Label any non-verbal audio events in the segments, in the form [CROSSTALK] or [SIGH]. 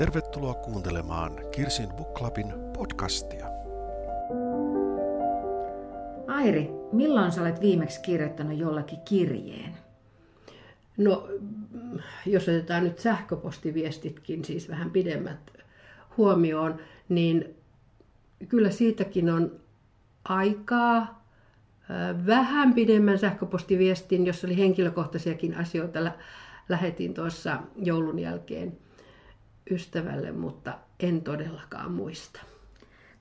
Tervetuloa kuuntelemaan Kirsin Book Clubin podcastia. Airi, milloin sä olet viimeksi kirjoittanut jollakin kirjeen? No, jos otetaan nyt sähköpostiviestitkin, siis vähän pidemmät huomioon, niin kyllä siitäkin on aikaa. Vähän pidemmän sähköpostiviestin, jossa oli henkilökohtaisiakin asioita, lähetin tuossa joulun jälkeen ystävälle, mutta en todellakaan muista.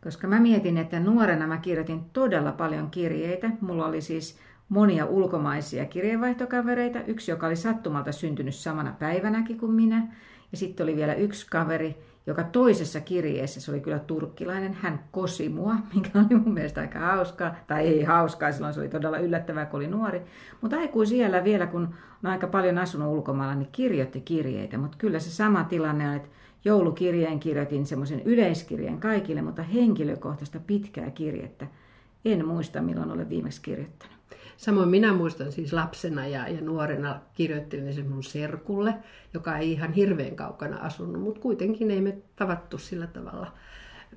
Koska mä mietin, että nuorena mä kirjoitin todella paljon kirjeitä. Mulla oli siis monia ulkomaisia kirjeenvaihtokavereita. Yksi, joka oli sattumalta syntynyt samana päivänäkin kuin minä. Ja sitten oli vielä yksi kaveri, joka toisessa kirjeessä, se oli kyllä turkkilainen, hän kosi mua, [LAUGHS] mikä oli mun mielestä aika hauskaa. Tai ei hauskaa, silloin se oli todella yllättävää, kun oli nuori. Mutta aikuisiellä vielä, kun on aika paljon asunut ulkomailla, niin kirjoitti kirjeitä. Mutta kyllä se sama tilanne on, että joulukirjeen kirjoitin semmoisen yleiskirjeen kaikille, mutta henkilökohtaista pitkää kirjettä en muista, milloin olen viimeksi kirjoittanut. Samoin minä muistan siis lapsena ja, ja nuorena kirjoittelin sen mun serkulle, joka ei ihan hirveän kaukana asunut, mutta kuitenkin ei me tavattu sillä tavalla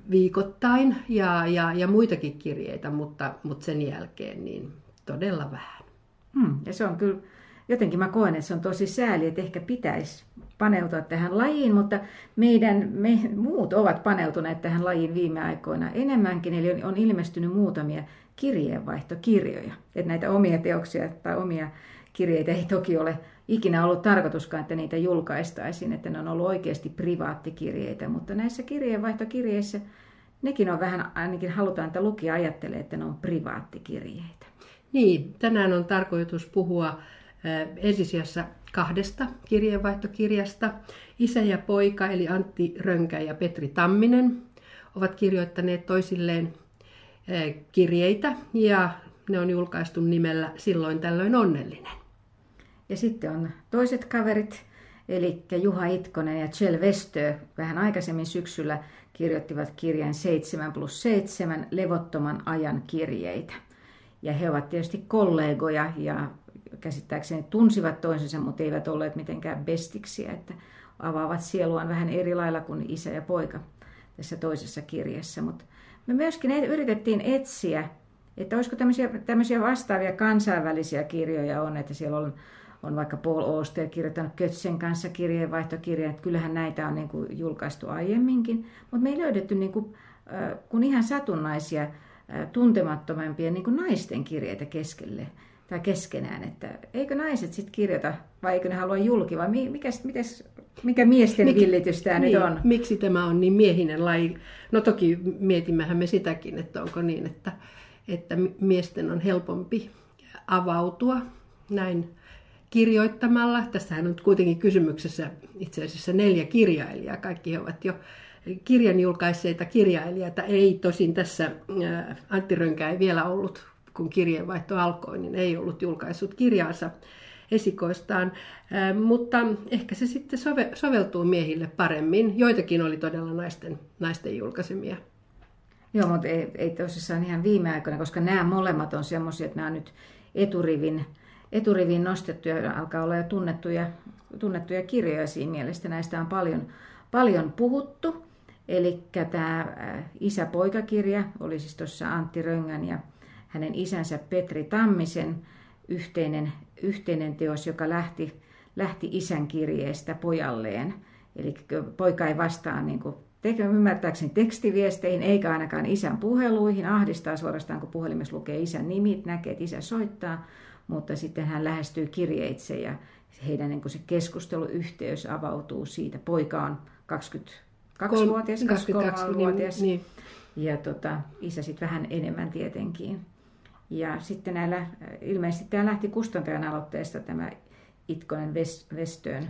viikoittain ja, ja, ja muitakin kirjeitä, mutta, mutta sen jälkeen niin todella vähän. Hmm, ja se on kyllä, jotenkin mä koen, että se on tosi sääli, että ehkä pitäisi paneutua tähän lajiin, mutta meidän me, muut ovat paneutuneet tähän lajiin viime aikoina enemmänkin, eli on ilmestynyt muutamia kirjeenvaihtokirjoja. Että näitä omia teoksia tai omia kirjeitä ei toki ole ikinä ollut tarkoituskaan, että niitä julkaistaisiin, että ne on ollut oikeasti privaattikirjeitä, mutta näissä kirjeenvaihtokirjeissä nekin on vähän, ainakin halutaan, että lukija ajattelee, että ne on privaattikirjeitä. Niin, tänään on tarkoitus puhua ensisijassa kahdesta kirjeenvaihtokirjasta. Isä ja poika, eli Antti Rönkä ja Petri Tamminen, ovat kirjoittaneet toisilleen kirjeitä ja ne on julkaistu nimellä Silloin tällöin onnellinen. Ja sitten on toiset kaverit, eli Juha Itkonen ja Kjell Westö vähän aikaisemmin syksyllä kirjoittivat kirjan 7 plus 7 levottoman ajan kirjeitä. Ja he ovat tietysti kollegoja ja käsittääkseni tunsivat toisensa, mutta eivät olleet mitenkään bestiksiä, että avaavat sieluaan vähän eri lailla kuin isä ja poika tässä toisessa kirjassa. Mutta me myöskin yritettiin etsiä, että olisiko tämmöisiä, tämmöisiä vastaavia kansainvälisiä kirjoja on, että siellä on, on vaikka Paul Auster kirjoittanut Kötsen kanssa kirjeenvaihtokirja, että kyllähän näitä on niin kuin julkaistu aiemminkin, mutta me ei löydetty niin kuin, kun ihan satunnaisia tuntemattomampia niin kuin naisten kirjeitä keskelle tai keskenään, että eikö naiset sitten kirjoita vai eikö ne halua julki vai mikä, mites, mikä miesten Mik, villitys tämä niin, nyt on? Miksi tämä on niin miehinen laji? No toki mietimmehän me sitäkin, että onko niin, että, että miesten on helpompi avautua näin kirjoittamalla. Tässähän on kuitenkin kysymyksessä itse asiassa neljä kirjailijaa. Kaikki he ovat jo kirjan julkaisseita kirjailijoita. Ei tosin tässä Antti Rönkä ei vielä ollut kun kirjeenvaihto alkoi, niin ei ollut julkaissut kirjaansa esikoistaan, mutta ehkä se sitten sove, soveltuu miehille paremmin. Joitakin oli todella naisten, naisten julkaisemia. Joo, mutta ei, ei tosissaan ihan viime aikoina, koska nämä molemmat on semmoisia, että nämä on nyt eturivin, eturivin nostettuja, alkaa olla jo tunnettuja, tunnettuja kirjoja siinä mielessä. Näistä on paljon, paljon puhuttu. Eli tämä isä-poikakirja oli siis tuossa Antti Röngän ja hänen isänsä Petri Tammisen yhteinen, yhteinen teos, joka lähti, lähti isän kirjeestä pojalleen. Eli poika ei vastaa niin kuin, ymmärtääkseni tekstiviesteihin, eikä ainakaan isän puheluihin. Ahdistaa suorastaan, kun puhelimessa lukee isän nimi, näkee, että isä soittaa, mutta sitten hän lähestyy kirjeitse ja heidän niin se keskusteluyhteys avautuu siitä. Poika on 22-vuotias, 23-vuotias. Niin, niin. Ja tota, isä sitten vähän enemmän tietenkin. Ja sitten näillä, ilmeisesti tämä lähti kustantajan aloitteesta tämä Itkonen Westön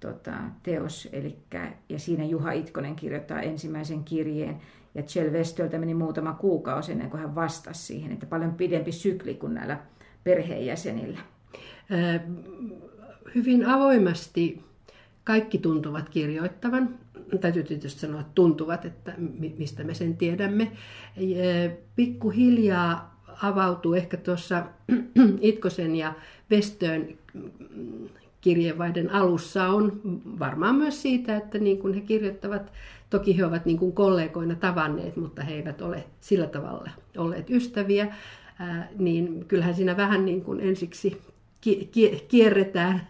tota, teos, elikkä, ja siinä Juha Itkonen kirjoittaa ensimmäisen kirjeen, ja Kjell Westöltä meni muutama kuukausi ennen kuin hän vastasi siihen, että paljon pidempi sykli kuin näillä perheenjäsenillä. Hyvin avoimesti kaikki tuntuvat kirjoittavan. Täytyy tietysti sanoa, että tuntuvat, että mistä me sen tiedämme. Pikkuhiljaa avautuu ehkä tuossa [CLEARS THROAT] Itkosen ja Vestöön kirjeenvaihden alussa on varmaan myös siitä, että niin kuin he kirjoittavat, toki he ovat niin kuin kollegoina tavanneet, mutta he eivät ole sillä tavalla olleet ystäviä, niin kyllähän siinä vähän niin kuin ensiksi kierretään,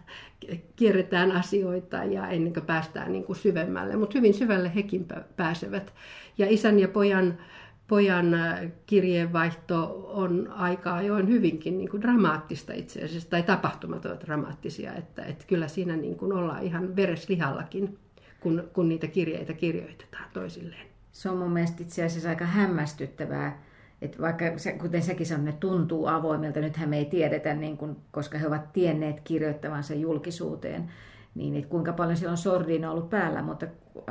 kierretään asioita ja ennen kuin päästään niin kuin syvemmälle, mutta hyvin syvälle hekin pääsevät. Ja isän ja pojan pojan äh, kirjeenvaihto on aika ajoin hyvinkin niin kuin dramaattista itse asiassa, tai tapahtumat ovat dramaattisia, että, että kyllä siinä niin kuin ollaan ihan vereslihallakin, kun, kun niitä kirjeitä kirjoitetaan toisilleen. Se on mun mielestä itse asiassa aika hämmästyttävää, että vaikka kuten säkin sanoit, ne tuntuu avoimilta, nythän me ei tiedetä, niin kuin, koska he ovat tienneet kirjoittavansa julkisuuteen, niin että kuinka paljon siellä on sordiina ollut päällä, mutta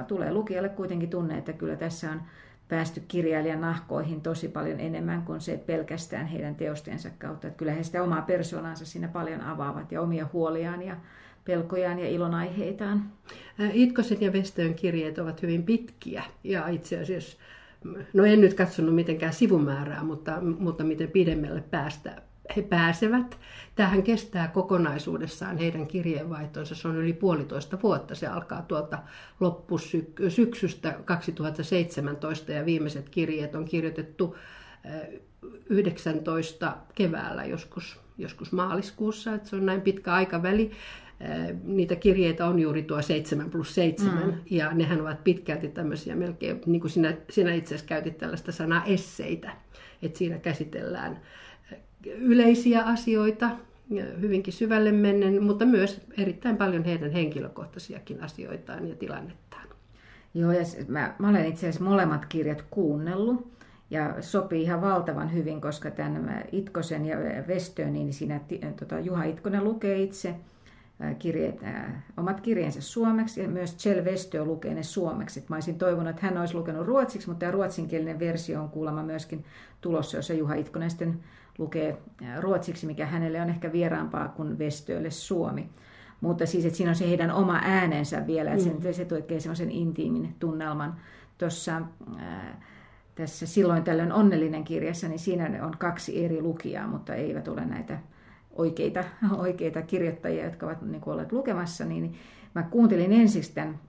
tulee lukijalle kuitenkin tunne, että kyllä tässä on päästy kirjailijan nahkoihin tosi paljon enemmän kuin se pelkästään heidän teostensa kautta. Että kyllä he sitä omaa persoonansa siinä paljon avaavat ja omia huoliaan ja pelkojaan ja ilonaiheitaan. Itkosen ja Vestöön kirjeet ovat hyvin pitkiä ja itse asiassa, no en nyt katsonut mitenkään sivumäärää, mutta, mutta miten pidemmälle päästä, he pääsevät. Tähän kestää kokonaisuudessaan heidän kirjeenvaihtonsa. Se on yli puolitoista vuotta. Se alkaa tuolta loppusyksystä 2017 ja viimeiset kirjeet on kirjoitettu 19 keväällä joskus, joskus maaliskuussa. Että se on näin pitkä aikaväli. Niitä kirjeitä on juuri tuo 7 plus 7 mm. ja nehän ovat pitkälti tämmöisiä melkein, niin kuin sinä, sinä itse asiassa käytit tällaista sanaa esseitä, että siinä käsitellään yleisiä asioita, hyvinkin syvälle mennen, mutta myös erittäin paljon heidän henkilökohtaisiakin asioitaan ja tilannettaan. Joo, ja mä, mä olen itse asiassa molemmat kirjat kuunnellut ja sopii ihan valtavan hyvin, koska tämän Itkosen ja Vestöön, niin siinä tota, Juha Itkonen lukee itse kirjeet, äh, omat kirjeensä suomeksi ja myös Kjell Vestö lukee ne suomeksi. mä olisin toivonut, että hän olisi lukenut ruotsiksi, mutta tämä ruotsinkielinen versio on kuulemma myöskin tulossa, jossa Juha Itkonen sitten lukee ruotsiksi, mikä hänelle on ehkä vieraampaa kuin Vestöölle suomi. Mutta siis, että siinä on se heidän oma äänensä vielä, että mm. se tekee semmoisen intiimin tunnelman. Tuossa tässä silloin tällöin onnellinen kirjassa, niin siinä on kaksi eri lukijaa, mutta eivät ole näitä oikeita, [LAUGHS] oikeita kirjoittajia, jotka ovat niin kuin olleet lukemassa, niin mä kuuntelin ensiksi tämän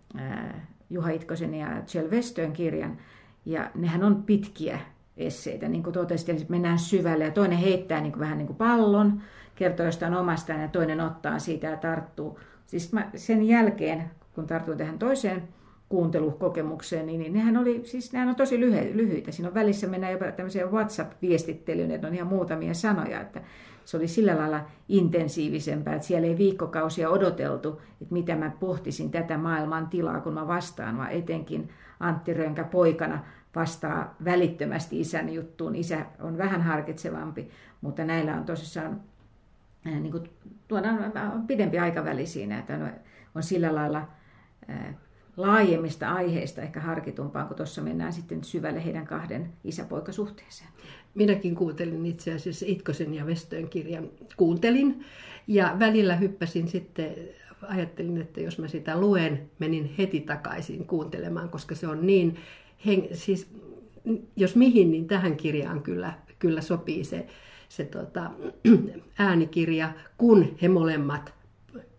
Juha Itkosen ja Kjell Westön kirjan, ja nehän on pitkiä esseitä, niin kuin totesit, että mennään syvälle ja toinen heittää niin kuin vähän niin kuin pallon, kertoo jostain omastaan ja toinen ottaa siitä ja tarttuu. Siis mä sen jälkeen, kun tartuin tähän toiseen kuuntelukokemukseen, niin, niin nehän, oli, siis nehän on tosi lyhy, lyhyitä. Siinä on välissä mennään jopa tämmöiseen WhatsApp-viestittelyyn, että on ihan muutamia sanoja, että se oli sillä lailla intensiivisempää, että siellä ei viikkokausia odoteltu, että mitä mä pohtisin tätä maailman tilaa, kun mä vastaan, vaan etenkin Antti Rönkä poikana vastaa välittömästi isän juttuun. Isä on vähän harkitsevampi, mutta näillä on tosissaan niin kuin, tuodaan pidempi aikaväli siinä, että on, on sillä lailla laajemmista aiheista ehkä harkitumpaa, kun tuossa mennään sitten syvälle heidän kahden isäpoikasuhteeseen. Minäkin kuuntelin itse asiassa Itkosen ja Vestöön kirjan. Kuuntelin ja välillä hyppäsin sitten, ajattelin, että jos mä sitä luen, menin heti takaisin kuuntelemaan, koska se on niin, heng, siis jos mihin, niin tähän kirjaan kyllä, kyllä sopii se, se tota, [CLEARS THROAT] äänikirja, kun he molemmat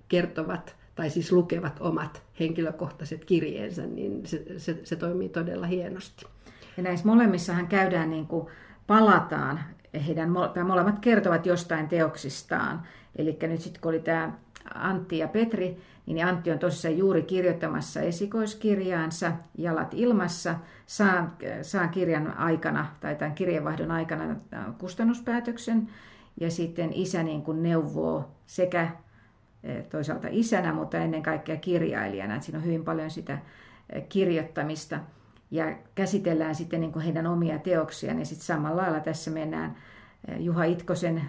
kertovat tai siis lukevat omat henkilökohtaiset kirjeensä, niin se, se, se toimii todella hienosti. Ja näissä molemmissahan käydään niin kuin palataan, heidän, tai molemmat kertovat jostain teoksistaan. Eli nyt sitten kun oli tämä Antti ja Petri, niin Antti on tosissaan juuri kirjoittamassa esikoiskirjaansa Jalat ilmassa. Saa, saa kirjan aikana tai tämän kirjeenvaihdon aikana kustannuspäätöksen ja sitten isä niin kuin neuvoo sekä eh, toisaalta isänä, mutta ennen kaikkea kirjailijana. Että siinä on hyvin paljon sitä eh, kirjoittamista ja käsitellään sitten niin kuin heidän omia teoksiaan. Ja sitten samalla lailla tässä mennään Juha Itkosen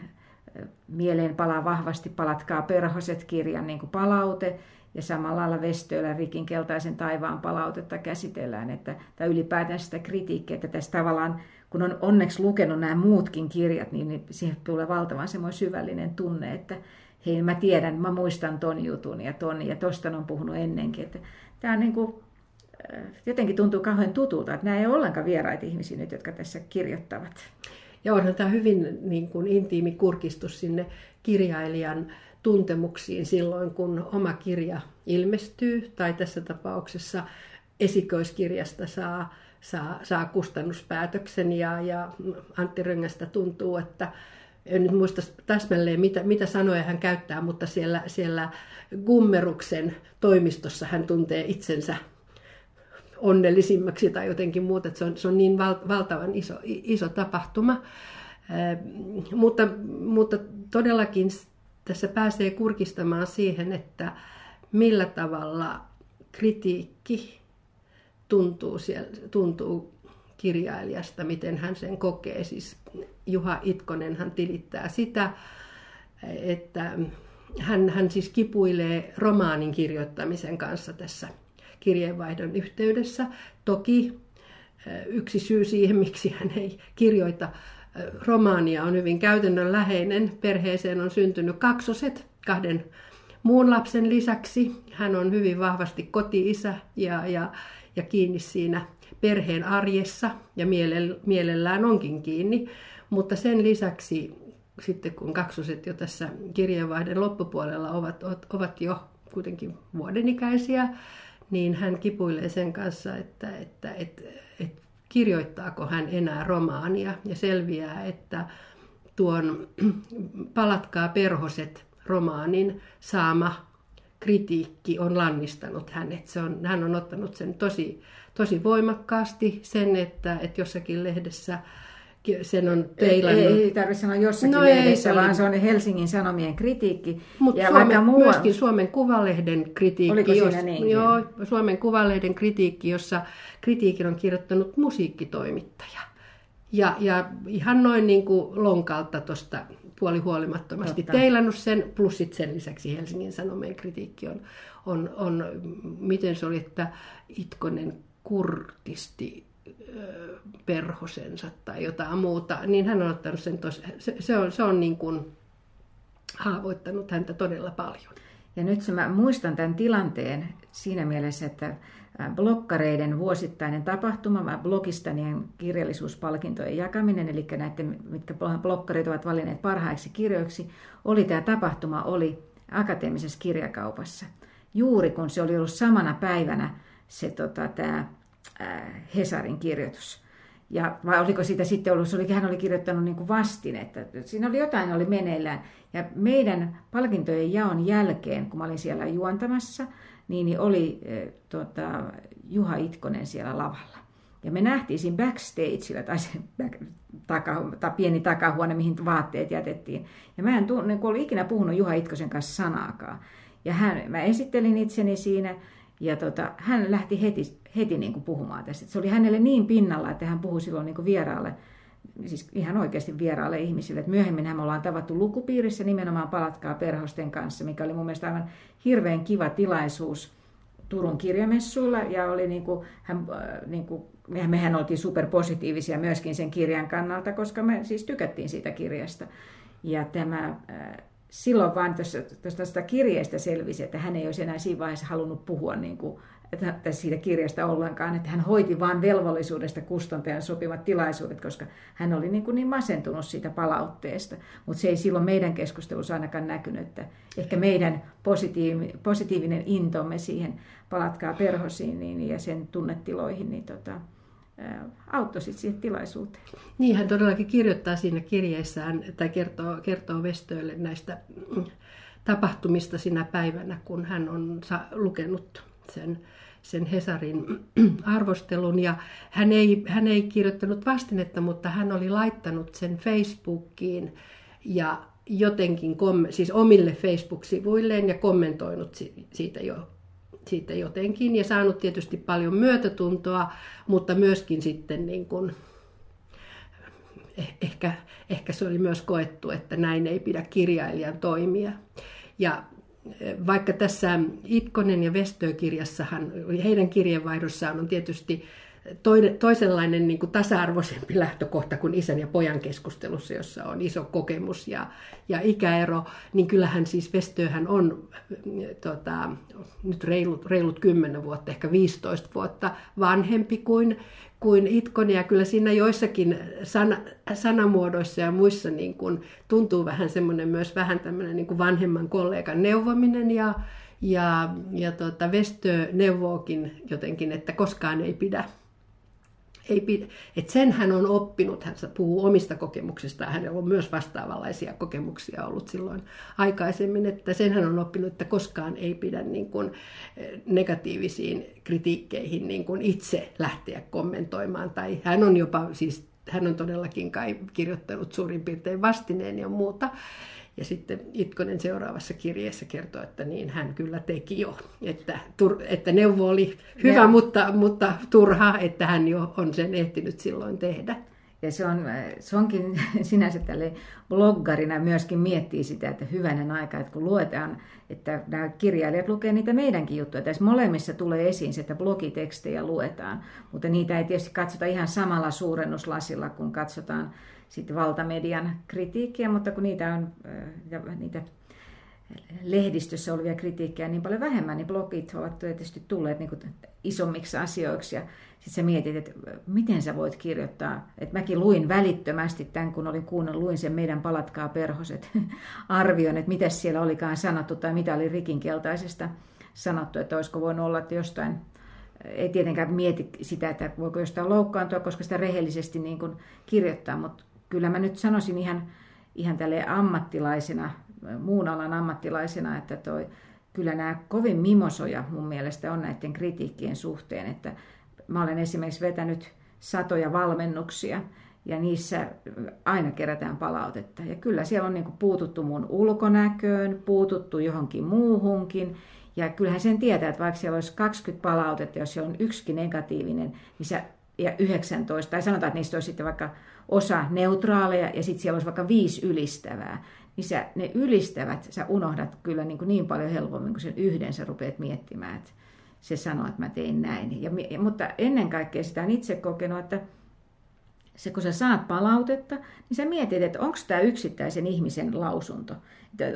mieleen palaa vahvasti Palatkaa perhoset kirjan niin kuin palaute ja samalla lailla Vestöillä Rikin keltaisen taivaan palautetta käsitellään, että, tai ylipäätään sitä kritiikkiä, että tässä tavallaan, kun on onneksi lukenut nämä muutkin kirjat, niin, niin siihen tulee valtavan semmoinen syvällinen tunne, että hei mä tiedän, mä muistan ton jutun ja ton ja tosta on puhunut ennenkin, että tämä on niin kuin, äh, jotenkin tuntuu kauhean tutulta, että nämä ei ole ollenkaan vieraita ihmisiä nyt, jotka tässä kirjoittavat. Ja onhan tämä hyvin niin kuin intiimi kurkistus sinne kirjailijan tuntemuksiin silloin, kun oma kirja ilmestyy, tai tässä tapauksessa esikoiskirjasta saa, saa, saa kustannuspäätöksen, ja, ja Antti Röngästä tuntuu, että en nyt muista täsmälleen, mitä, mitä sanoja hän käyttää, mutta siellä, siellä Gummeruksen toimistossa hän tuntee itsensä onnellisimmaksi tai jotenkin muuta, se on, se on niin val, valtavan iso, iso tapahtuma. Mutta, mutta todellakin tässä pääsee kurkistamaan siihen, että millä tavalla kritiikki tuntuu, siellä, tuntuu kirjailijasta, miten hän sen kokee. Siis Juha Itkonen hän tilittää sitä, että hän, hän siis kipuilee romaanin kirjoittamisen kanssa tässä kirjeenvaihdon yhteydessä. Toki yksi syy siihen, miksi hän ei kirjoita romaania, on hyvin käytännönläheinen. Perheeseen on syntynyt kaksoset kahden muun lapsen lisäksi. Hän on hyvin vahvasti koti-isä ja, ja, ja kiinni siinä perheen arjessa ja mielellään onkin kiinni. Mutta sen lisäksi sitten kun kaksoset jo tässä kirjeenvaihden loppupuolella ovat, ovat jo kuitenkin vuodenikäisiä, niin hän kipuilee sen kanssa, että, että, että, että kirjoittaako hän enää romaania. Ja selviää, että tuon [CLEARS THROAT] Palatkaa perhoset romaanin saama kritiikki on lannistanut hänet. Se on, hän on ottanut sen tosi, tosi voimakkaasti, sen, että, että jossakin lehdessä sen on teilannut. Ei, ei tarvitse sanoa jossakin no lehdessä, ei, se vaan oli... se on Helsingin Sanomien kritiikki. Mutta Suomen, muualla... myöskin Suomen Kuvalehden kritiikki. Oliko jos, niin? Joo, Suomen Kuvalehden kritiikki, jossa kritiikin on kirjoittanut musiikkitoimittaja. Ja, ja ihan noin niin kuin lonkalta tuosta puolihuolimattomasti Totta. teilannut sen, plus sit sen lisäksi Helsingin Sanomien kritiikki on, on, on, miten se oli, että Itkonen kurtisti perhosensa tai jotain muuta, niin hän on ottanut sen tos, se, se on, se on niin kuin haavoittanut häntä todella paljon. Ja nyt mä muistan tämän tilanteen siinä mielessä, että blokkareiden vuosittainen tapahtuma, blogistanien kirjallisuuspalkintojen jakaminen, eli näiden, mitkä blokkarit ovat valinneet parhaiksi kirjoiksi, oli tämä tapahtuma oli akateemisessa kirjakaupassa. Juuri kun se oli ollut samana päivänä se tota, tämä Hesarin kirjoitus. Ja vai oliko siitä sitten ollut, se oli, hän oli kirjoittanut niin vastin, että siinä oli jotain oli meneillään. Ja meidän palkintojen jaon jälkeen, kun mä olin siellä juontamassa, niin, niin oli e, tota, Juha Itkonen siellä lavalla. Ja me nähtiin siinä backstageilla, tai se back, taka, tai pieni takahuone, mihin vaatteet jätettiin. Ja mä en tunne, niin ollut ikinä puhunut Juha Itkosen kanssa sanaakaan. Ja hän, mä esittelin itseni siinä, ja tota, hän lähti heti, heti niin kuin puhumaan tästä. Se oli hänelle niin pinnalla, että hän puhui silloin niin kuin vieraalle, siis ihan oikeasti vieraalle ihmisille. Et myöhemmin me ollaan tavattu lukupiirissä nimenomaan Palatkaa perhosten kanssa, mikä oli mun mielestä aivan hirveän kiva tilaisuus Turun kirjamessuilla. Ja oli niin kuin, hän, äh, niin kuin, mehän oltiin superpositiivisia myöskin sen kirjan kannalta, koska me siis tykättiin siitä kirjasta. Ja tämä äh, silloin vaan tästä kirjeestä selvisi, että hän ei olisi enää siinä vaiheessa halunnut puhua niin kuin, että siitä kirjasta ollenkaan, että hän hoiti vain velvollisuudesta kustantajan sopivat tilaisuudet, koska hän oli niin, kuin niin masentunut siitä palautteesta. Mutta se ei silloin meidän keskustelussa ainakaan näkynyt, että ehkä meidän positiiv- positiivinen intomme siihen palatkaa perhosiin niin, ja sen tunnetiloihin, niin tota, auttoi sitten siihen tilaisuuteen. Niin, hän todellakin kirjoittaa siinä kirjeessään tai kertoo, kertoo Vestöille näistä tapahtumista sinä päivänä, kun hän on lukenut sen, sen Hesarin [CLEARS THROAT] arvostelun. Ja hän ei, hän ei kirjoittanut vastinetta, mutta hän oli laittanut sen Facebookiin ja jotenkin, siis omille Facebook-sivuilleen ja kommentoinut siitä jo siitä jotenkin ja saanut tietysti paljon myötätuntoa, mutta myöskin sitten niin kuin, eh, ehkä, ehkä se oli myös koettu, että näin ei pidä kirjailijan toimia. Ja vaikka tässä Itkonen ja Vestö-kirjassahan, heidän kirjeenvaihdossaan on tietysti toisenlainen niin kuin tasa-arvoisempi lähtökohta kuin isän ja pojan keskustelussa, jossa on iso kokemus ja, ja ikäero, niin kyllähän siis Vestöhän on tota, nyt reilut, reilut 10 vuotta, ehkä 15 vuotta vanhempi kuin, kuin Itkonen. Ja kyllä siinä joissakin sana, sanamuodoissa ja muissa niin kuin, tuntuu vähän semmoinen myös vähän tämmöinen niin kuin vanhemman kollegan neuvominen ja, ja, ja tota, Vestö neuvookin jotenkin, että koskaan ei pidä ei pidä, että sen hän on oppinut, hän puhuu omista kokemuksistaan, hänellä on myös vastaavanlaisia kokemuksia ollut silloin aikaisemmin, että sen hän on oppinut, että koskaan ei pidä niin kuin eh, negatiivisiin kritiikkeihin niin kuin itse lähteä kommentoimaan, tai hän on jopa siis hän on todellakin kai kirjoittanut suurin piirtein vastineen ja muuta. Ja sitten Itkonen seuraavassa kirjeessä kertoo, että niin hän kyllä teki jo, että, tur, että neuvo oli hyvä, mutta, mutta turha, että hän jo on sen ehtinyt silloin tehdä. Ja se, on, se onkin [LAUGHS] sinänsä tälle bloggarina myöskin miettii sitä, että hyvänen aika, että kun luetaan, että nämä kirjailijat lukee niitä meidänkin juttuja. Tässä molemmissa tulee esiin se, että blogitekstejä luetaan, mutta niitä ei tietysti katsota ihan samalla suurennuslasilla, kun katsotaan sitten valtamedian kritiikkiä, mutta kun niitä on ja niitä lehdistössä olevia kritiikkejä niin paljon vähemmän, niin blogit ovat tietysti tulleet niin kuin isommiksi asioiksi. Ja sitten sä mietit, että miten sä voit kirjoittaa. Että mäkin luin välittömästi tämän, kun olin kuunnellut, luin sen meidän Palatkaa perhoset [LAUGHS] arvion, että mitä siellä olikaan sanottu tai mitä oli Rikin keltaisesta sanottu, että olisiko voinut olla, että jostain ei tietenkään mieti sitä, että voiko jostain loukkaantua, koska sitä rehellisesti niin kuin kirjoittaa, mutta kyllä mä nyt sanoisin ihan, ihan tälle ammattilaisena, muun alan ammattilaisena, että toi, kyllä nämä kovin mimosoja mun mielestä on näiden kritiikkien suhteen, että mä olen esimerkiksi vetänyt satoja valmennuksia ja niissä aina kerätään palautetta. Ja kyllä siellä on niin puututtu mun ulkonäköön, puututtu johonkin muuhunkin. Ja kyllähän sen tietää, että vaikka siellä olisi 20 palautetta, jos siellä on yksikin negatiivinen, niin sä, ja 19, tai sanotaan, että niistä olisi sitten vaikka osa neutraaleja ja sitten siellä olisi vaikka viisi ylistävää, niin sä, ne ylistävät sä unohdat kyllä niin, kuin niin paljon helpommin kuin sen yhden sä rupeat miettimään, että se sanoo, että mä tein näin. Ja, mutta ennen kaikkea sitä on itse kokenut, että se kun sä saat palautetta, niin sä mietit, että onko tämä yksittäisen ihmisen lausunto.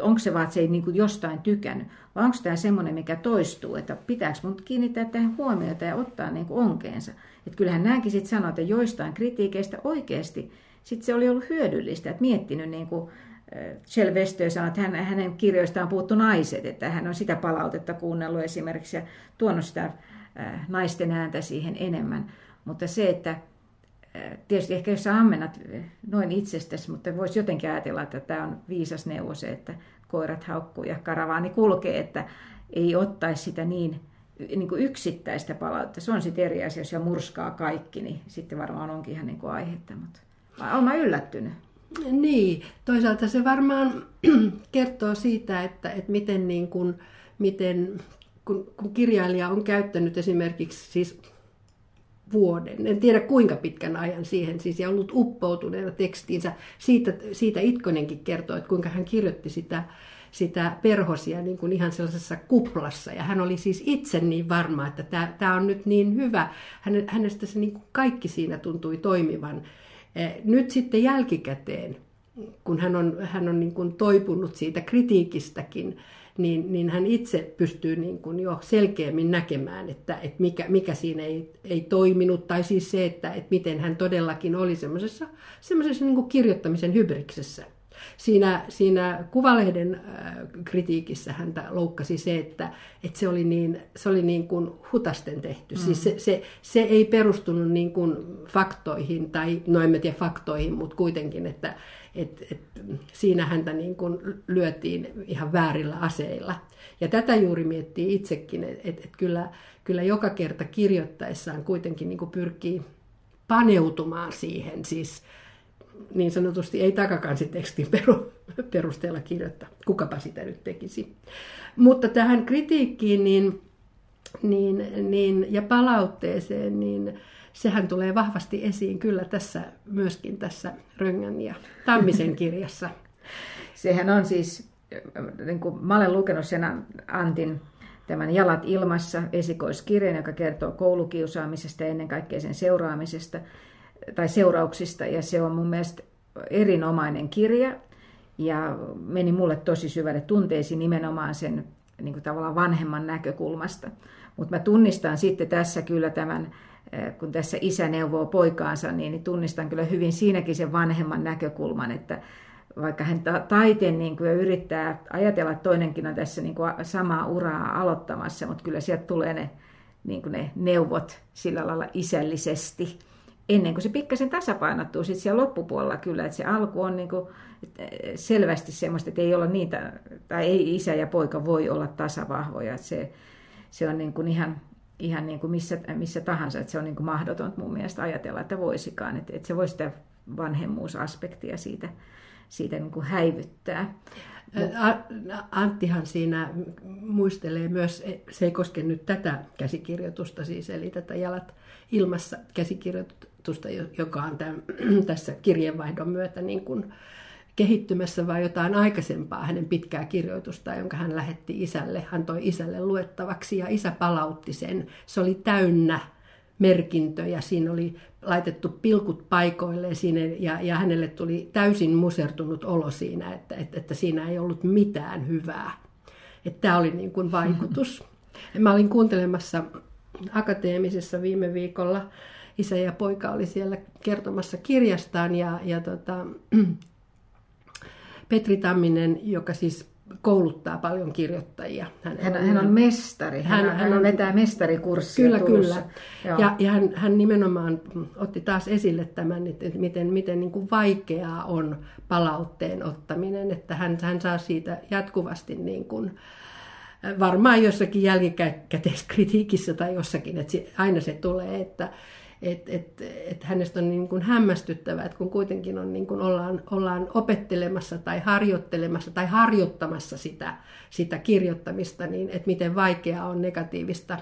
Onko se vaan, että se ei niin jostain tykännyt, vai onko tämä semmoinen, mikä toistuu, että pitääkö mun kiinnittää tähän huomiota ja ottaa niin kuin onkeensa. Että kyllähän näinkin sitten sanoi, että joistain kritiikeistä oikeasti sit se oli ollut hyödyllistä, että miettinyt niin kuin Shell Westö sanoi, että hän, hänen kirjoistaan puuttu naiset, että hän on sitä palautetta kuunnellut esimerkiksi ja tuonut sitä naisten ääntä siihen enemmän. Mutta se, että tietysti ehkä jos ammennat noin itsestäsi, mutta voisi jotenkin ajatella, että tämä on viisas neuvo se, että koirat haukkuu ja karavaani kulkee, että ei ottaisi sitä niin, niin kuin yksittäistä palautetta. Se on sitten eri asia, jos murskaa kaikki, niin sitten varmaan onkin ihan niin kuin aihetta, mutta olen yllättynyt. Niin, toisaalta se varmaan [CLEARS THROAT] kertoo siitä, että, että miten, niin kuin, miten kun, kun kirjailija on käyttänyt esimerkiksi siis vuoden, en tiedä kuinka pitkän ajan siihen siis, ja ollut uppoutuneena tekstiinsä. Siitä, siitä Itkonenkin kertoo, että kuinka hän kirjoitti sitä, sitä perhosia niin kuin ihan sellaisessa kuplassa. Ja hän oli siis itse niin varma, että tämä, tämä on nyt niin hyvä. Hänestä se niin kuin kaikki siinä tuntui toimivan. Eh, nyt sitten jälkikäteen, kun hän on, hän on niin kuin toipunut siitä kritiikistäkin, niin, niin hän itse pystyy niin kuin jo selkeämmin näkemään, että, että mikä, mikä siinä ei, ei toiminut, tai siis se, että, että miten hän todellakin oli semmoisessa, semmoisessa niin kuin kirjoittamisen hybriksessä. Siinä, siinä Kuvalehden äh, kritiikissä häntä loukkasi se, että, että se oli niin, se oli niin kuin hutasten tehty. Mm. Siis se, se, se ei perustunut niin kuin faktoihin, tai no en tiedä faktoihin, mutta kuitenkin, että, et, et, siinä häntä niin kuin lyötiin ihan väärillä aseilla. Ja tätä juuri miettii itsekin, että et, et kyllä, kyllä joka kerta kirjoittaessaan kuitenkin niin kuin pyrkii paneutumaan siihen, siis niin sanotusti ei takakansi-tekstin perusteella kirjoittaa, kukapa sitä nyt tekisi. Mutta tähän kritiikkiin niin, niin, niin, ja palautteeseen, niin sehän tulee vahvasti esiin kyllä tässä myöskin tässä Röngän ja Tammisen [LAUGHS] kirjassa. Sehän on siis, niin kuin mä olen lukenut sen Antin tämän Jalat ilmassa esikoiskirjan, joka kertoo koulukiusaamisesta ja ennen kaikkea sen seuraamisesta tai seurauksista. Ja se on mun mielestä erinomainen kirja ja meni mulle tosi syvälle tunteisiin nimenomaan sen niin kuin tavallaan vanhemman näkökulmasta. Mutta mä tunnistan sitten tässä kyllä tämän, kun tässä isä neuvoo poikaansa, niin tunnistan kyllä hyvin siinäkin sen vanhemman näkökulman, että vaikka hän taiteen niin kuin yrittää ajatella, että toinenkin on tässä niin kuin samaa uraa aloittamassa, mutta kyllä sieltä tulee ne, niin kuin ne neuvot sillä lailla isällisesti, ennen kuin se pikkasen tasapainottuu sitten siellä loppupuolella kyllä, että se alku on niin kuin selvästi semmoista, että ei olla niitä, tai ei isä ja poika voi olla tasavahvoja, että se, se on niin kuin ihan, ihan niin kuin missä, missä tahansa, että se on niin kuin mahdotonta mun mielestä ajatella, että voisikaan, että, että se voi sitä vanhemmuusaspektia siitä, siitä niin kuin häivyttää. Anttihan siinä muistelee myös, se ei koske nyt tätä käsikirjoitusta siis, eli tätä Jalat ilmassa käsikirjoitusta, joka on tämän, [CLEARS THROAT] tässä kirjeenvaihdon myötä niin kuin kehittymässä, vai jotain aikaisempaa hänen pitkää kirjoitusta, jonka hän lähetti isälle, hän toi isälle luettavaksi ja isä palautti sen. Se oli täynnä merkintöjä, siinä oli laitettu pilkut paikoille siinä, ja, ja hänelle tuli täysin musertunut olo siinä, että, että, että siinä ei ollut mitään hyvää. Että tämä oli niin kuin vaikutus. [LAUGHS] Mä olin kuuntelemassa akateemisessa viime viikolla. Isä ja poika oli siellä kertomassa kirjastaan ja, ja tota, [CLEARS THROAT] Petri Tamminen, joka siis kouluttaa paljon kirjoittajia. Hän, hän, hän on mestari, hän, hän, hän on, vetää mestarikurssia Kyllä, Turussa. kyllä. Ja, ja hän, hän nimenomaan otti taas esille tämän, että miten, miten niin kuin vaikeaa on palautteen ottaminen, että hän, hän saa siitä jatkuvasti niin kuin, varmaan jossakin jälkikäteiskritiikissä tai jossakin, että aina se tulee, että, että et, et hänestä on niin kuin hämmästyttävä, että kun kuitenkin on niin kuin ollaan, ollaan opettelemassa tai harjoittelemassa tai harjoittamassa sitä, sitä kirjoittamista, niin että miten vaikeaa on negatiivista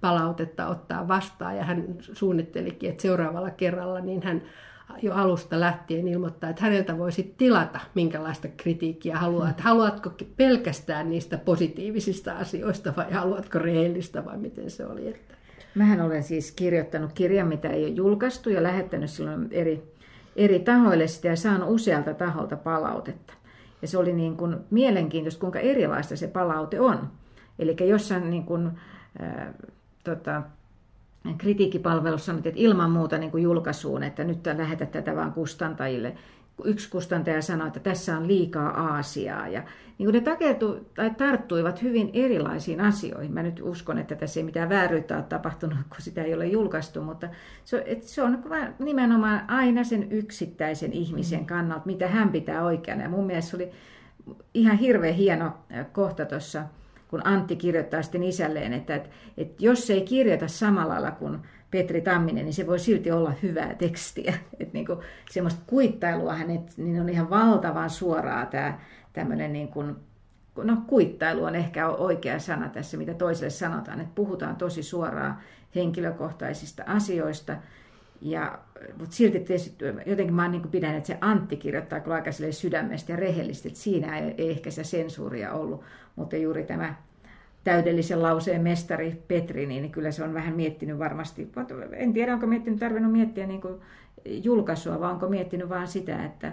palautetta ottaa vastaan. Ja hän suunnittelikin, että seuraavalla kerralla niin hän jo alusta lähtien ilmoittaa, että häneltä voisi tilata, minkälaista kritiikkiä haluaa. Että haluatko pelkästään niistä positiivisista asioista vai haluatko rehellistä vai miten se oli. Että... Mähän olen siis kirjoittanut kirjan, mitä ei ole julkaistu ja lähettänyt silloin eri, eri tahoille sitä ja saanut usealta taholta palautetta. Ja se oli niin kuin mielenkiintoista, kuinka erilaista se palaute on. Eli jossain niin kuin, äh, tota, kritiikkipalvelussa sanottiin, että ilman muuta niin kuin julkaisuun, että nyt lähetä tätä vain kustantajille. Yksi kustantaja sanoi, että tässä on liikaa Aasiaa. Ja niin kuin ne takertu, tai tarttuivat hyvin erilaisiin asioihin. Mä nyt uskon, että tässä ei mitään vääryyttä ole tapahtunut, kun sitä ei ole julkaistu, mutta se, se on nimenomaan aina sen yksittäisen ihmisen mm. kannalta, mitä hän pitää oikeana. Ja mun mielestä se oli ihan hirveän hieno kohta tuossa kun Antti kirjoittaa sitten isälleen, että, että, että jos se ei kirjoita samalla lailla kuin Petri Tamminen, niin se voi silti olla hyvää tekstiä. [LAUGHS] Että niin kuin, semmoista kuittailua hänet, niin on ihan valtavan suoraa tämä tämmöinen niin kuin, no kuittailu on ehkä oikea sana tässä, mitä toiselle sanotaan, että puhutaan tosi suoraan henkilökohtaisista asioista, ja, mutta silti tietysti, jotenkin mä niin pidän, että se Antti kirjoittaa aika sydämestä ja rehellisesti, että siinä ei, ei ehkä se sensuuria ollut, mutta juuri tämä täydellisen lauseen mestari Petri, niin kyllä se on vähän miettinyt varmasti, en tiedä onko miettinyt, tarvinnut miettiä niin kuin julkaisua, vaan onko miettinyt vaan sitä, että,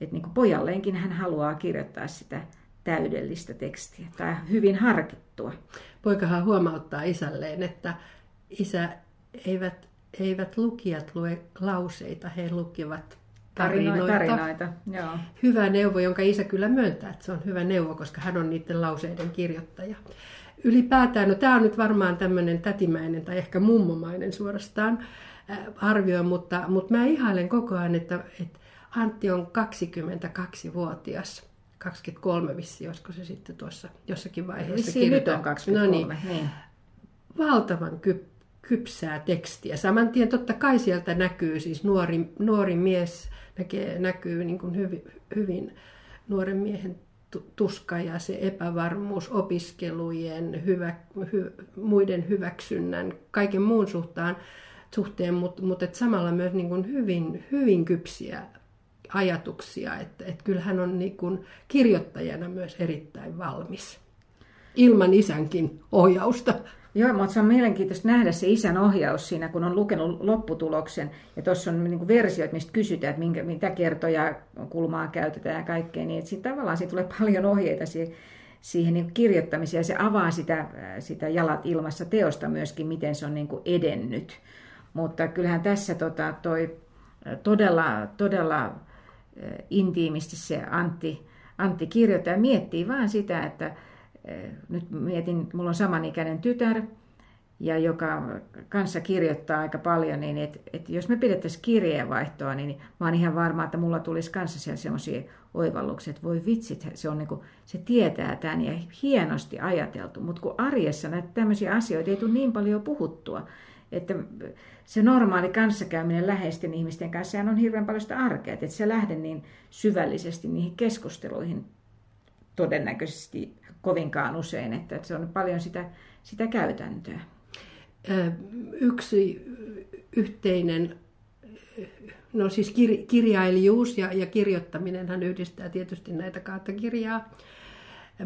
että niin kuin pojalleenkin hän haluaa kirjoittaa sitä täydellistä tekstiä tai hyvin harkittua. Poikahan huomauttaa isälleen, että isä eivät, eivät lukijat lue lauseita, he lukivat tarinoita. tarinoita joo. Hyvä neuvo, jonka isä kyllä myöntää, että se on hyvä neuvo, koska hän on niiden lauseiden kirjoittaja. Ylipäätään, no tämä on nyt varmaan tämmöinen tätimäinen tai ehkä mummomainen suorastaan arvio, mutta, mutta mä ihailen koko ajan, että, että Antti on 22-vuotias. 23 vissi, josko se sitten tuossa jossakin vaiheessa Vissiin nyt on 23, no niin. niin. Valtavan kyp, kypsää tekstiä. Saman tien totta kai sieltä näkyy, siis nuori, nuori mies näkee, näkyy niin kuin hyvin, hyvin nuoren miehen tuska ja se epävarmuus opiskelujen, hyvä, hy, muiden hyväksynnän, kaiken muun suhtaan, suhteen, mutta mut et samalla myös niin kuin hyvin, hyvin kypsiä ajatuksia. Että et kyllä hän on niin kuin kirjoittajana myös erittäin valmis. ilman isänkin ohjausta. Joo, mutta se on mielenkiintoista nähdä se isän ohjaus siinä, kun on lukenut lopputuloksen. Ja tuossa on niin versiot, mistä kysytään, että minkä, mitä kertoja kulmaa käytetään ja kaikkea. Niin että tavallaan siitä tulee paljon ohjeita siihen, siihen niin kirjoittamiseen. Ja se avaa sitä, sitä jalat ilmassa teosta myöskin, miten se on niin edennyt. Mutta kyllähän tässä tota, toi todella, todella intiimisti se Antti, Antti kirjoittaa ja miettii vaan sitä, että nyt mietin, mulla on samanikäinen tytär, ja joka kanssa kirjoittaa aika paljon, niin että et jos me pidettäisiin kirjeenvaihtoa, niin mä oon ihan varma, että mulla tulisi kanssa siellä semmoisia oivalluksia, että voi vitsit, se, on niinku, se tietää tämän ja hienosti ajateltu, mutta kun arjessa näitä tämmöisiä asioita ei tule niin paljon puhuttua, että se normaali kanssakäyminen läheisten ihmisten kanssa on hirveän paljon sitä arkea, että se lähde niin syvällisesti niihin keskusteluihin todennäköisesti kovinkaan usein, että se on paljon sitä, sitä käytäntöä. Yksi yhteinen, no siis kir, kirjailijuus ja, ja kirjoittaminen hän yhdistää tietysti näitä kahta kirjaa,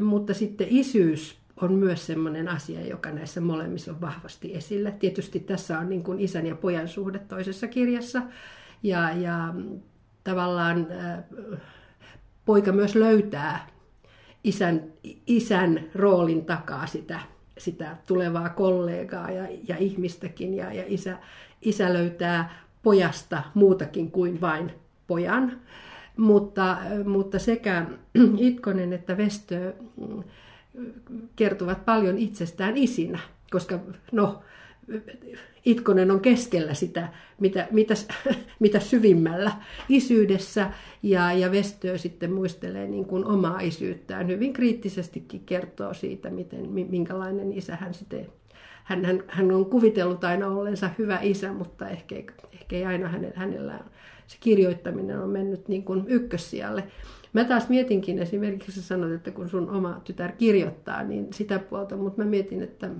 mutta sitten isyys on myös sellainen asia, joka näissä molemmissa on vahvasti esillä. Tietysti tässä on niin kuin isän ja pojan suhde toisessa kirjassa ja, ja tavallaan poika myös löytää isän, isän roolin takaa sitä, sitä tulevaa kollegaa ja, ja ihmistäkin. Ja, ja isä, isä löytää pojasta muutakin kuin vain pojan. Mutta, mutta sekä Itkonen että Vestö mm, kertovat paljon itsestään isinä, koska no, Itkonen on keskellä sitä, mitä, mitä, [LAUGHS] mitä syvimmällä isyydessä, ja, ja Vestö sitten muistelee niin kuin omaa isyyttään. Hyvin kriittisestikin kertoo siitä, miten, minkälainen isä hän sitten hän, hän, hän on kuvitellut aina ollensa hyvä isä, mutta ehkä, ehkä ei aina hänellä, hänellä se kirjoittaminen on mennyt niin kuin ykkössijalle. Mä taas mietinkin esimerkiksi, sanoit, että kun sun oma tytär kirjoittaa, niin sitä puolta, mutta mä mietin, että,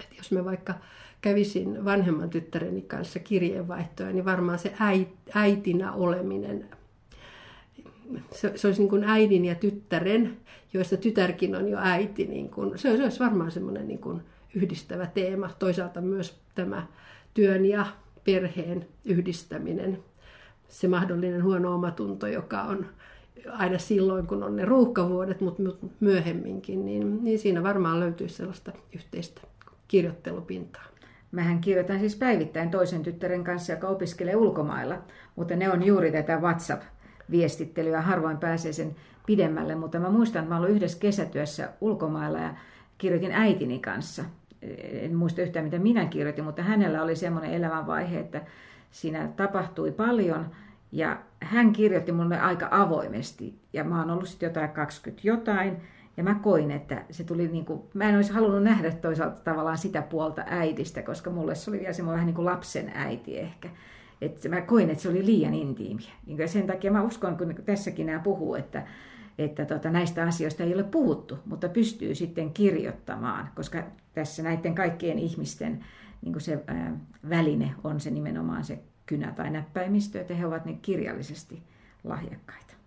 että jos mä vaikka kävisin vanhemman tyttäreni kanssa kirjeenvaihtoja, niin varmaan se äitinä oleminen, se, se olisi niin kuin äidin ja tyttären, joista tytärkin on jo äiti, niin kuin, se, olisi varmaan semmoinen niin kuin yhdistävä teema. Toisaalta myös tämä työn ja perheen yhdistäminen, se mahdollinen huono omatunto, joka on aina silloin, kun on ne ruuhkavuodet, mutta myöhemminkin, niin, niin siinä varmaan löytyisi sellaista yhteistä kirjoittelupintaa. Mähän kirjoitan siis päivittäin toisen tyttären kanssa, joka opiskelee ulkomailla, mutta ne on juuri tätä WhatsApp-viestittelyä. Harvoin pääsee sen pidemmälle, mutta mä muistan, että mä olin yhdessä kesätyössä ulkomailla ja kirjoitin äitini kanssa. En muista yhtään, mitä minä kirjoitin, mutta hänellä oli semmoinen elämänvaihe, että siinä tapahtui paljon ja hän kirjoitti mulle aika avoimesti. Ja mä oon ollut sitten jotain 20 jotain. Ja mä koin, että se tuli niin kuin, mä en olisi halunnut nähdä toisaalta tavallaan sitä puolta äidistä, koska mulle se oli vielä semmoinen vähän niin kuin lapsen äiti ehkä. Että mä koin, että se oli liian intiimiä. Niin ja sen takia mä uskon, kun tässäkin nämä puhuu, että, että tota, näistä asioista ei ole puhuttu, mutta pystyy sitten kirjoittamaan, koska tässä näiden kaikkien ihmisten niin kuin se ää, väline on se nimenomaan se kynä tai näppäimistö, että he ovat niin kirjallisesti lahjakkaita.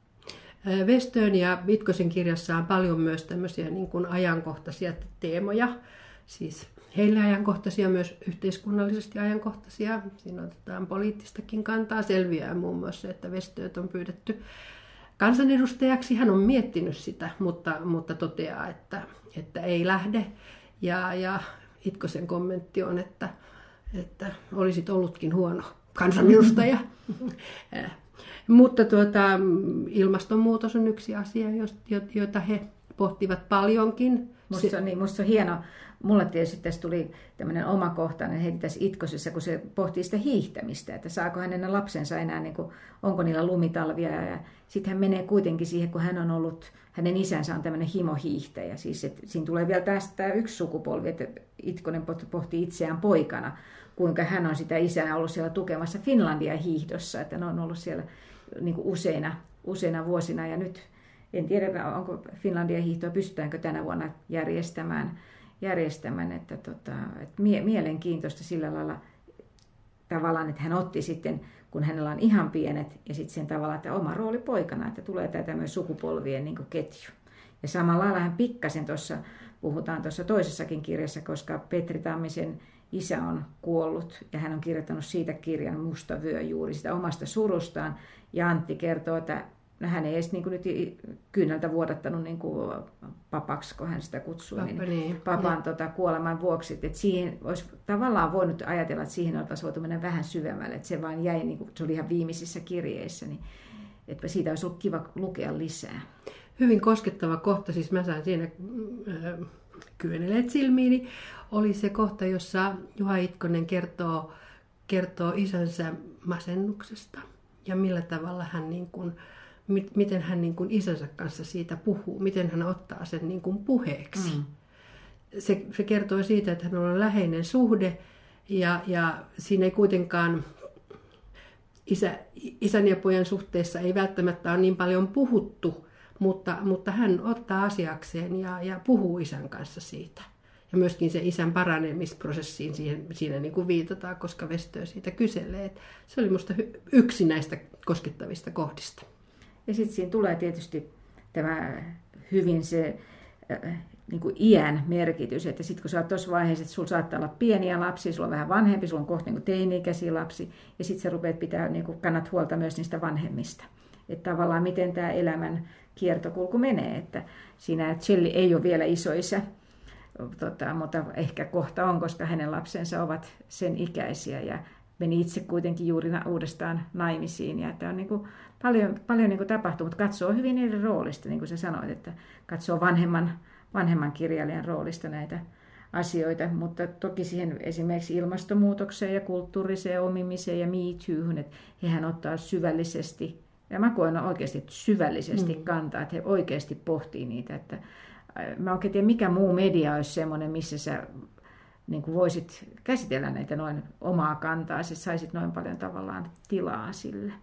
Westön ja Vitkosen kirjassa on paljon myös tämmöisiä niin kuin ajankohtaisia teemoja, siis heille ajankohtaisia, myös yhteiskunnallisesti ajankohtaisia. Siinä otetaan poliittistakin kantaa. Selviää muun muassa, että Westöt on pyydetty kansanedustajaksi. Hän on miettinyt sitä, mutta, mutta toteaa, että, että ei lähde. Ja, ja Itkosen kommentti on, että, että olisit ollutkin huono kansanedustaja. [LAUGHS] Mutta tuota, ilmastonmuutos on yksi asia, jota he pohtivat paljonkin. Musta se niin, musta on hieno. Mulle tietysti tässä tuli tämmöinen omakohtainen heti tässä itkosessa, kun se pohtii sitä hiihtämistä, että saako hänen lapsensa enää, niin kuin, onko niillä lumitalvia. Ja sitten hän menee kuitenkin siihen, kun hän on ollut, hänen isänsä on tämmöinen himohiihtäjä. Siis, että siinä tulee vielä tästä yksi sukupolvi, että Itkonen pohtii itseään poikana kuinka hän on sitä isää ollut siellä tukemassa Finlandia hiihdossa, että ne on ollut siellä niin kuin useina, useina vuosina ja nyt en tiedä, onko Finlandia hiihtoa, pystytäänkö tänä vuonna järjestämään, järjestämään että, tota, että mie- mielenkiintoista sillä lailla tavallaan, että hän otti sitten, kun hänellä on ihan pienet, ja sitten sen tavalla, että oma rooli poikana, että tulee tätä myös sukupolvien niin ketju. Ja samalla lailla hän pikkasen tuossa puhutaan tuossa toisessakin kirjassa, koska Petri Tammisen isä on kuollut ja hän on kirjoittanut siitä kirjan Musta vyö juuri sitä omasta surustaan. Ja Antti kertoo, että hän ei edes niin kuin nyt kyynältä vuodattanut niin kuin papaksi, kun hän sitä kutsuu, Papa, niin, niin. papan Niin. tota, kuoleman vuoksi. Että siihen olisi tavallaan voinut ajatella, että siihen oltaisiin voitu mennä vähän syvemmälle, että se vain jäi, niin kuin, se oli ihan viimeisissä kirjeissä, niin että siitä olisi ollut kiva lukea lisää. Hyvin koskettava kohta, siis mä sain siinä äh, kyöneleet silmiini, oli se kohta, jossa Juha Itkonen kertoo, kertoo isänsä masennuksesta ja millä tavalla hän niin kuin, mit, miten hän niin kuin isänsä kanssa siitä puhuu, miten hän ottaa sen niin kuin puheeksi. Mm. Se, se kertoo siitä, että hänellä on läheinen suhde ja, ja siinä ei kuitenkaan isä, isän ja pojan suhteessa ei välttämättä ole niin paljon puhuttu, mutta, mutta hän ottaa asiakseen ja, ja puhuu isän kanssa siitä. Ja myöskin se isän paranemisprosessiin siihen, siinä niin kuin viitataan, koska Vestö siitä kyselee. Et se oli minusta yksi näistä koskettavista kohdista. Ja sitten siinä tulee tietysti tämä hyvin se äh, niin kuin iän merkitys, että sitten kun sä oot tuossa vaiheessa, että sulla saattaa olla pieniä lapsia, sulla on vähän vanhempi, sulla on kohta niin teini-ikäisiä lapsi, ja sitten sä rupeat pitää, niin kuin kannat huolta myös niistä vanhemmista. Että tavallaan miten tämä elämän kiertokulku menee, että siinä Chelli ei ole vielä isoisä, tota, mutta ehkä kohta on, koska hänen lapsensa ovat sen ikäisiä ja meni itse kuitenkin juuri uudestaan naimisiin. Ja että on niin kuin paljon, paljon niin kuin tapahtuu, mutta katsoo hyvin eri roolista, niin kuin sä sanoit, että katsoo vanhemman, vanhemman kirjailijan roolista näitä asioita, mutta toki siihen esimerkiksi ilmastonmuutokseen ja kulttuuriseen omimiseen ja Toohun, että hehän ottaa syvällisesti, ja mä koen oikeasti syvällisesti mm. kantaa, että he oikeasti pohtii niitä, että mä oikein tiedä, mikä muu media olisi semmoinen, missä sä niin kuin voisit käsitellä näitä noin omaa kantaa, siis saisit noin paljon tavallaan tilaa sille.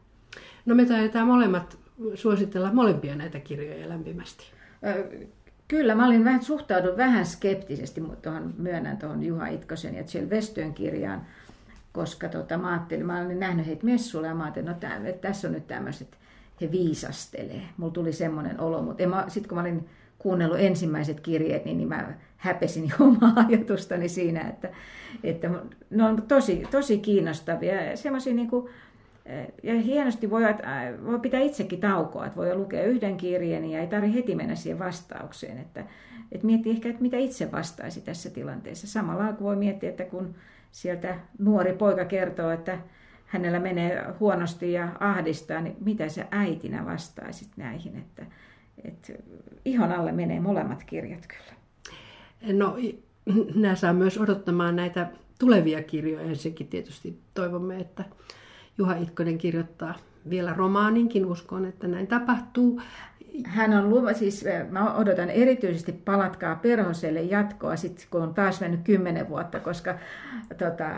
No me taidetaan molemmat suositella molempia näitä kirjoja lämpimästi. Kyllä, mä olin vähän, suhtaudun vähän skeptisesti, mutta tuohon, myönnän tuohon Juha Itkosen ja Jill Westön kirjaan, koska tota, mä ajattelin, mä olin nähnyt heitä messuilla ja mä ajattelin, no tää, tässä on nyt tämmöiset, he viisastelee. Mulla tuli semmoinen olo, mutta sitten kun mä olin kuunnellut ensimmäiset kirjeet, niin, niin mä häpesin jo omaa [LAUGHS] ajatustani siinä, että, että ne on tosi, tosi kiinnostavia niin kuin, ja hienosti voi, voi pitää itsekin taukoa, että voi lukea yhden kirjeen ja ei tarvitse heti mennä siihen vastaukseen. Että, että miettii ehkä, että mitä itse vastaisi tässä tilanteessa. Samalla voi miettiä, että kun sieltä nuori poika kertoo, että hänellä menee huonosti ja ahdistaa, niin mitä sä äitinä vastaisit näihin? Että, että ihon alle menee molemmat kirjat kyllä. No, nämä saa myös odottamaan näitä tulevia kirjoja. Ensinnäkin tietysti toivomme, että Juha Itkonen kirjoittaa vielä romaaninkin. Uskon, että näin tapahtuu. Hän on luva, siis mä odotan erityisesti Palatkaa perhoselle jatkoa, sit, kun on taas mennyt kymmenen vuotta, koska tota,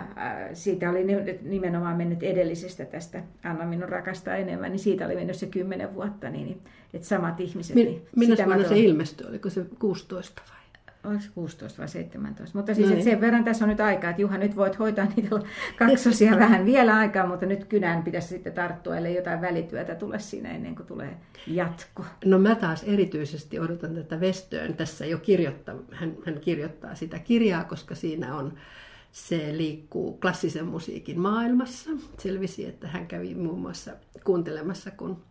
siitä oli nimenomaan mennyt edellisestä tästä Anna minun rakastaa enemmän, niin siitä oli mennyt se kymmenen vuotta, niin, että samat ihmiset. Min, niin se ilmestyi, oliko se 16 vai? Oliko 16 vai 17? Mutta siis no sen verran tässä on nyt aikaa, että Juha, nyt voit hoitaa niitä kaksosia [LAUGHS] vähän vielä aikaa, mutta nyt kynään pitäisi sitten tarttua, ellei jotain välityötä tule siinä ennen kuin tulee jatko. No mä taas erityisesti odotan tätä Vestöön. Tässä jo kirjoittaa, hän, hän kirjoittaa sitä kirjaa, koska siinä on se liikkuu klassisen musiikin maailmassa. Selvisi, että hän kävi muun muassa kuuntelemassa, kun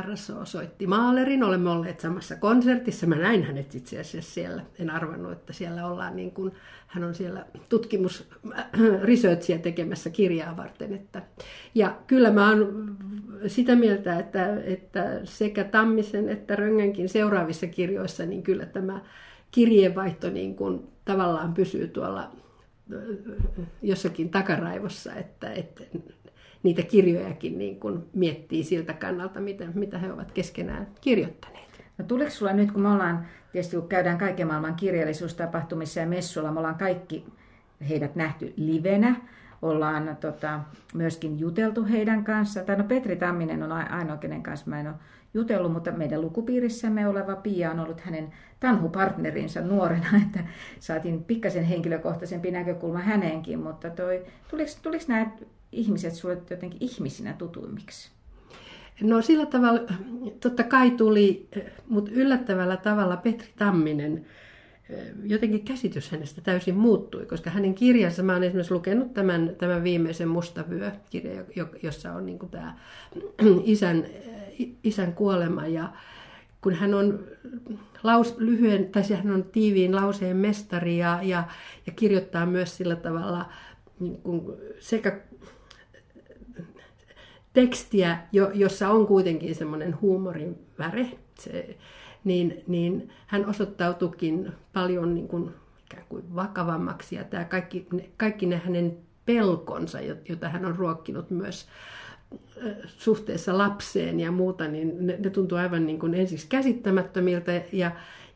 RSO soitti Maalerin, olemme olleet samassa konsertissa. Mä näin hänet itse asiassa siellä. En arvannut, että siellä ollaan niin kuin, hän on siellä tutkimus researchia tekemässä kirjaa varten. Että, ja kyllä mä oon sitä mieltä, että, että sekä Tammisen että Röngänkin seuraavissa kirjoissa, niin kyllä tämä kirjeenvaihto niin kuin tavallaan pysyy tuolla jossakin takaraivossa, että, että niitä kirjojakin niin kuin miettii siltä kannalta, mitä, mitä he ovat keskenään kirjoittaneet. No tuliko sulla nyt, kun me ollaan, tietysti kun käydään kaiken maailman kirjallisuustapahtumissa ja messuilla, me ollaan kaikki heidät nähty livenä, ollaan tota, myöskin juteltu heidän kanssa, tai no Petri Tamminen on ainoa, kenen kanssa mä en ole jutellut, mutta meidän lukupiirissämme oleva Pia on ollut hänen tanhupartnerinsa nuorena, [LAUGHS] että saatiin pikkasen henkilökohtaisempi näkökulma häneenkin, mutta toi, tuliko, tuliko nämä ihmiset sulle jotenkin ihmisinä tutuimmiksi? No sillä tavalla, totta kai tuli, mutta yllättävällä tavalla Petri Tamminen jotenkin käsitys hänestä täysin muuttui, koska hänen kirjansa, mä olen esimerkiksi lukenut tämän, tämän viimeisen Mustavyö-kirjan, jossa on niin tämä [CLEARS THROAT] isän, isän kuolema. Ja kun hän on laus, lyhyen, tai siis hän on tiiviin lauseen mestari ja, ja, ja kirjoittaa myös sillä tavalla niin kuin sekä tekstiä, jo, jossa on kuitenkin semmoinen huumorin väre, se, niin, niin hän osoittautukin paljon niin kuin, ikään kuin vakavammaksi ja tämä kaikki, kaikki ne hänen pelkonsa, jota hän on ruokkinut myös suhteessa lapseen ja muuta, niin ne, ne tuntuu aivan niin kuin ensiksi käsittämättömiltä ja,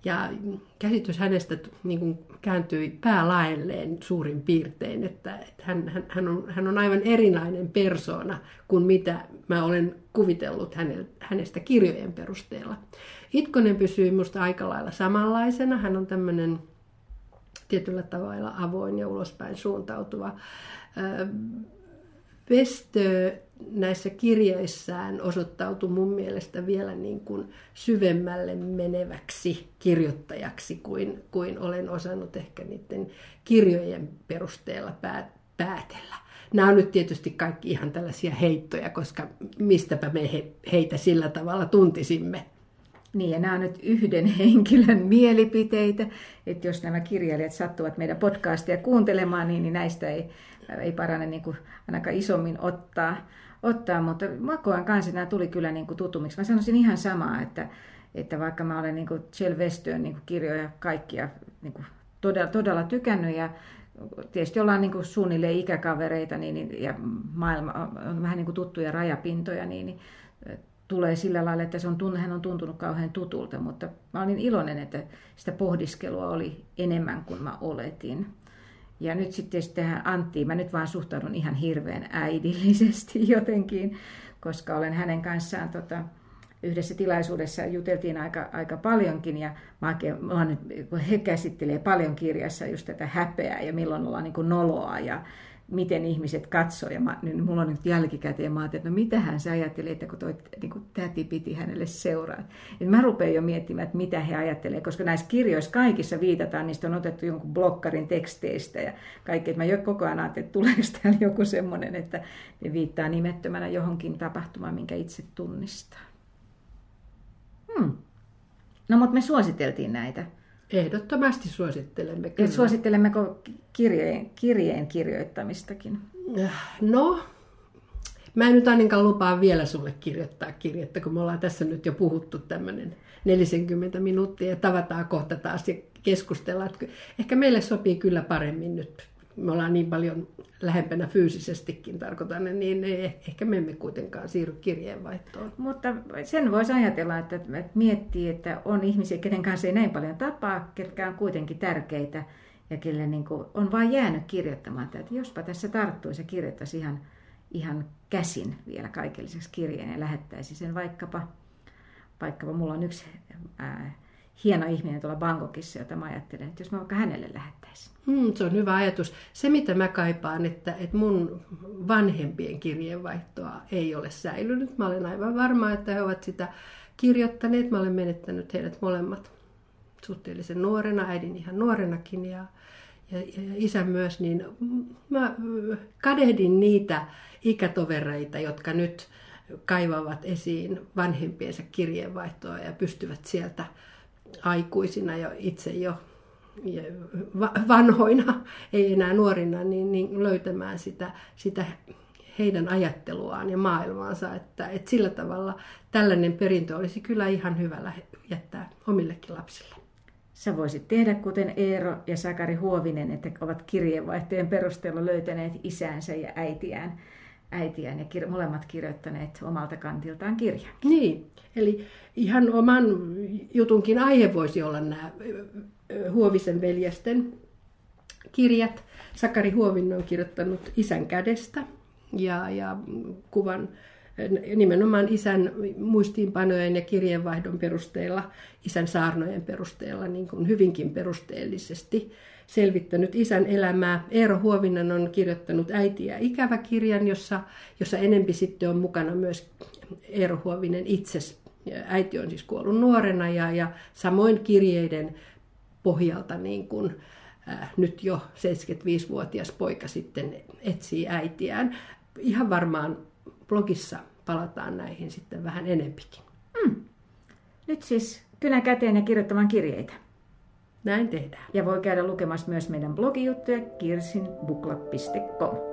ja käsitys hänestä niin kuin kääntyi päälaelleen suurin piirtein, että, että hän, hän, hän, on, hän on aivan erilainen persona kuin mitä mä olen kuvitellut hänestä kirjojen perusteella. Itkonen pysyy minusta aika lailla samanlaisena. Hän on tämmöinen tietyllä tavalla avoin ja ulospäin suuntautuva. Vestö näissä kirjeissään osoittautui mun mielestä vielä niin kuin syvemmälle meneväksi kirjoittajaksi kuin, kuin olen osannut ehkä niiden kirjojen perusteella päätellä. Nämä on nyt tietysti kaikki ihan tällaisia heittoja, koska mistäpä me heitä sillä tavalla tuntisimme. Niin, ja nämä on nyt yhden [LAUGHS] henkilön mielipiteitä, että jos nämä kirjailijat sattuvat meidän podcastia kuuntelemaan, niin, niin näistä ei, ei parane niin kuin ainakaan isommin ottaa, ottaa mutta mä koen kanssa, että nämä tuli kyllä niin kuin tutumiksi. Mä sanoisin ihan samaa, että, että vaikka mä olen niin kuin Chell Westön niin kuin kirjoja kaikkia niin kuin todella, todella tykännyt ja tietysti ollaan niin kuin suunnilleen ikäkavereita niin, niin, ja maailma on vähän niin kuin tuttuja rajapintoja, niin, niin tulee sillä lailla, että se on, hän on tuntunut kauhean tutulta, mutta mä olin iloinen, että sitä pohdiskelua oli enemmän kuin mä oletin. Ja nyt sitten tähän Anttiin, mä nyt vaan suhtaudun ihan hirveän äidillisesti [LAUGHS] jotenkin, koska olen hänen kanssaan tota, yhdessä tilaisuudessa juteltiin aika, aika paljonkin ja mä he käsittelee paljon kirjassa just tätä häpeää ja milloin ollaan niin noloa ja miten ihmiset katsoo. Ja mä, niin mulla on nyt jälkikäteen, mä ajattelin, että no mitähän se ajatteli, että kun toi niin kuin täti piti hänelle seuraa. Et mä rupean jo miettimään, että mitä he ajattelee, koska näissä kirjoissa kaikissa viitataan, niistä on otettu jonkun blokkarin teksteistä ja kaikki. Että mä jo koko ajan ajattelin, että tuleeko täällä joku semmoinen, että ne viittaa nimettömänä johonkin tapahtumaan, minkä itse tunnistaa. Hmm. No mutta me suositeltiin näitä. Ehdottomasti suosittelemme. Kyllä. Suosittelemmeko kirjeen, kirjeen kirjoittamistakin? No, mä en nyt ainakaan lupaa vielä sulle kirjoittaa kirjettä, kun me ollaan tässä nyt jo puhuttu tämmöinen 40 minuuttia ja tavataan kohta taas ja keskustellaan. Ehkä meille sopii kyllä paremmin nyt me ollaan niin paljon lähempänä fyysisestikin, tarkoitan, niin ehkä me emme kuitenkaan siirry kirjeenvaihtoon. Mutta sen voisi ajatella, että, miettii, että on ihmisiä, kenen kanssa ei näin paljon tapaa, ketkä on kuitenkin tärkeitä ja kelle niin on vain jäänyt kirjoittamatta, että jospa tässä tarttuisi ja kirjoittaisi ihan, ihan käsin vielä kaikelliseksi kirjeen ja lähettäisi sen vaikkapa, vaikkapa mulla on yksi ää, hieno ihminen tuolla Bangkokissa, jota mä ajattelen, että jos mä vaikka hänelle lähettäisin. Mm, se on hyvä ajatus. Se, mitä mä kaipaan, että, että mun vanhempien kirjeenvaihtoa ei ole säilynyt. Mä olen aivan varma, että he ovat sitä kirjoittaneet. Mä olen menettänyt heidät molemmat suhteellisen nuorena, äidin ihan nuorenakin ja, ja, ja isä myös. Niin mä kadehdin niitä ikätovereita, jotka nyt kaivavat esiin vanhempiensa kirjeenvaihtoa ja pystyvät sieltä aikuisina jo itse jo vanhoina, ei enää nuorina, niin, niin löytämään sitä, sitä heidän ajatteluaan ja maailmaansa, että, että sillä tavalla tällainen perintö olisi kyllä ihan hyvä jättää omillekin lapsille. Sä voisit tehdä kuten Eero ja Sakari Huovinen, että ovat kirjeenvaihtojen perusteella löytäneet isänsä ja äitiään, äitiään ja kir- molemmat kirjoittaneet omalta kantiltaan kirjan. Niin, eli ihan oman jutunkin aihe voisi olla nämä Huovisen veljesten kirjat. Sakari Huovinen on kirjoittanut isän kädestä ja, ja kuvan nimenomaan isän muistiinpanojen ja kirjeenvaihdon perusteella, isän saarnojen perusteella niin kuin hyvinkin perusteellisesti selvittänyt isän elämää. Eero Huovinen on kirjoittanut äiti ja ikävä kirjan, jossa, jossa enempi sitten on mukana myös Eero Huovinen itse. Äiti on siis kuollut nuorena ja, ja samoin kirjeiden pohjalta niin kuin, äh, nyt jo 75-vuotias poika sitten etsii äitiään. Ihan varmaan blogissa palataan näihin sitten vähän enempikin. Mm. Nyt siis kynä käteen ja kirjoittamaan kirjeitä. Näin tehdään. Ja voi käydä lukemassa myös meidän blogijuttuja kirsinbukla.com.